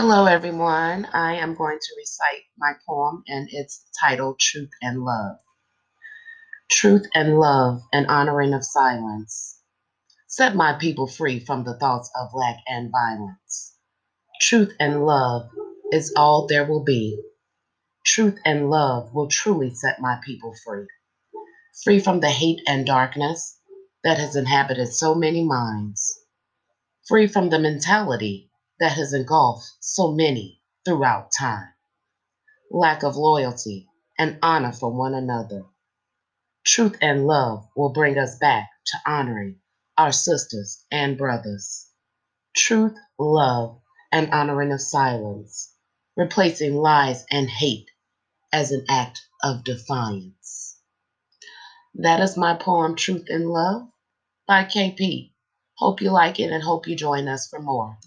Hello, everyone. I am going to recite my poem, and it's titled Truth and Love. Truth and love, and honoring of silence. Set my people free from the thoughts of lack and violence. Truth and love is all there will be. Truth and love will truly set my people free. Free from the hate and darkness that has inhabited so many minds. Free from the mentality that has engulfed so many throughout time. Lack of loyalty and honor for one another. Truth and love will bring us back to honoring our sisters and brothers. Truth, love, and honoring of silence, replacing lies and hate as an act of defiance. That is my poem, Truth and Love, by KP. Hope you like it and hope you join us for more.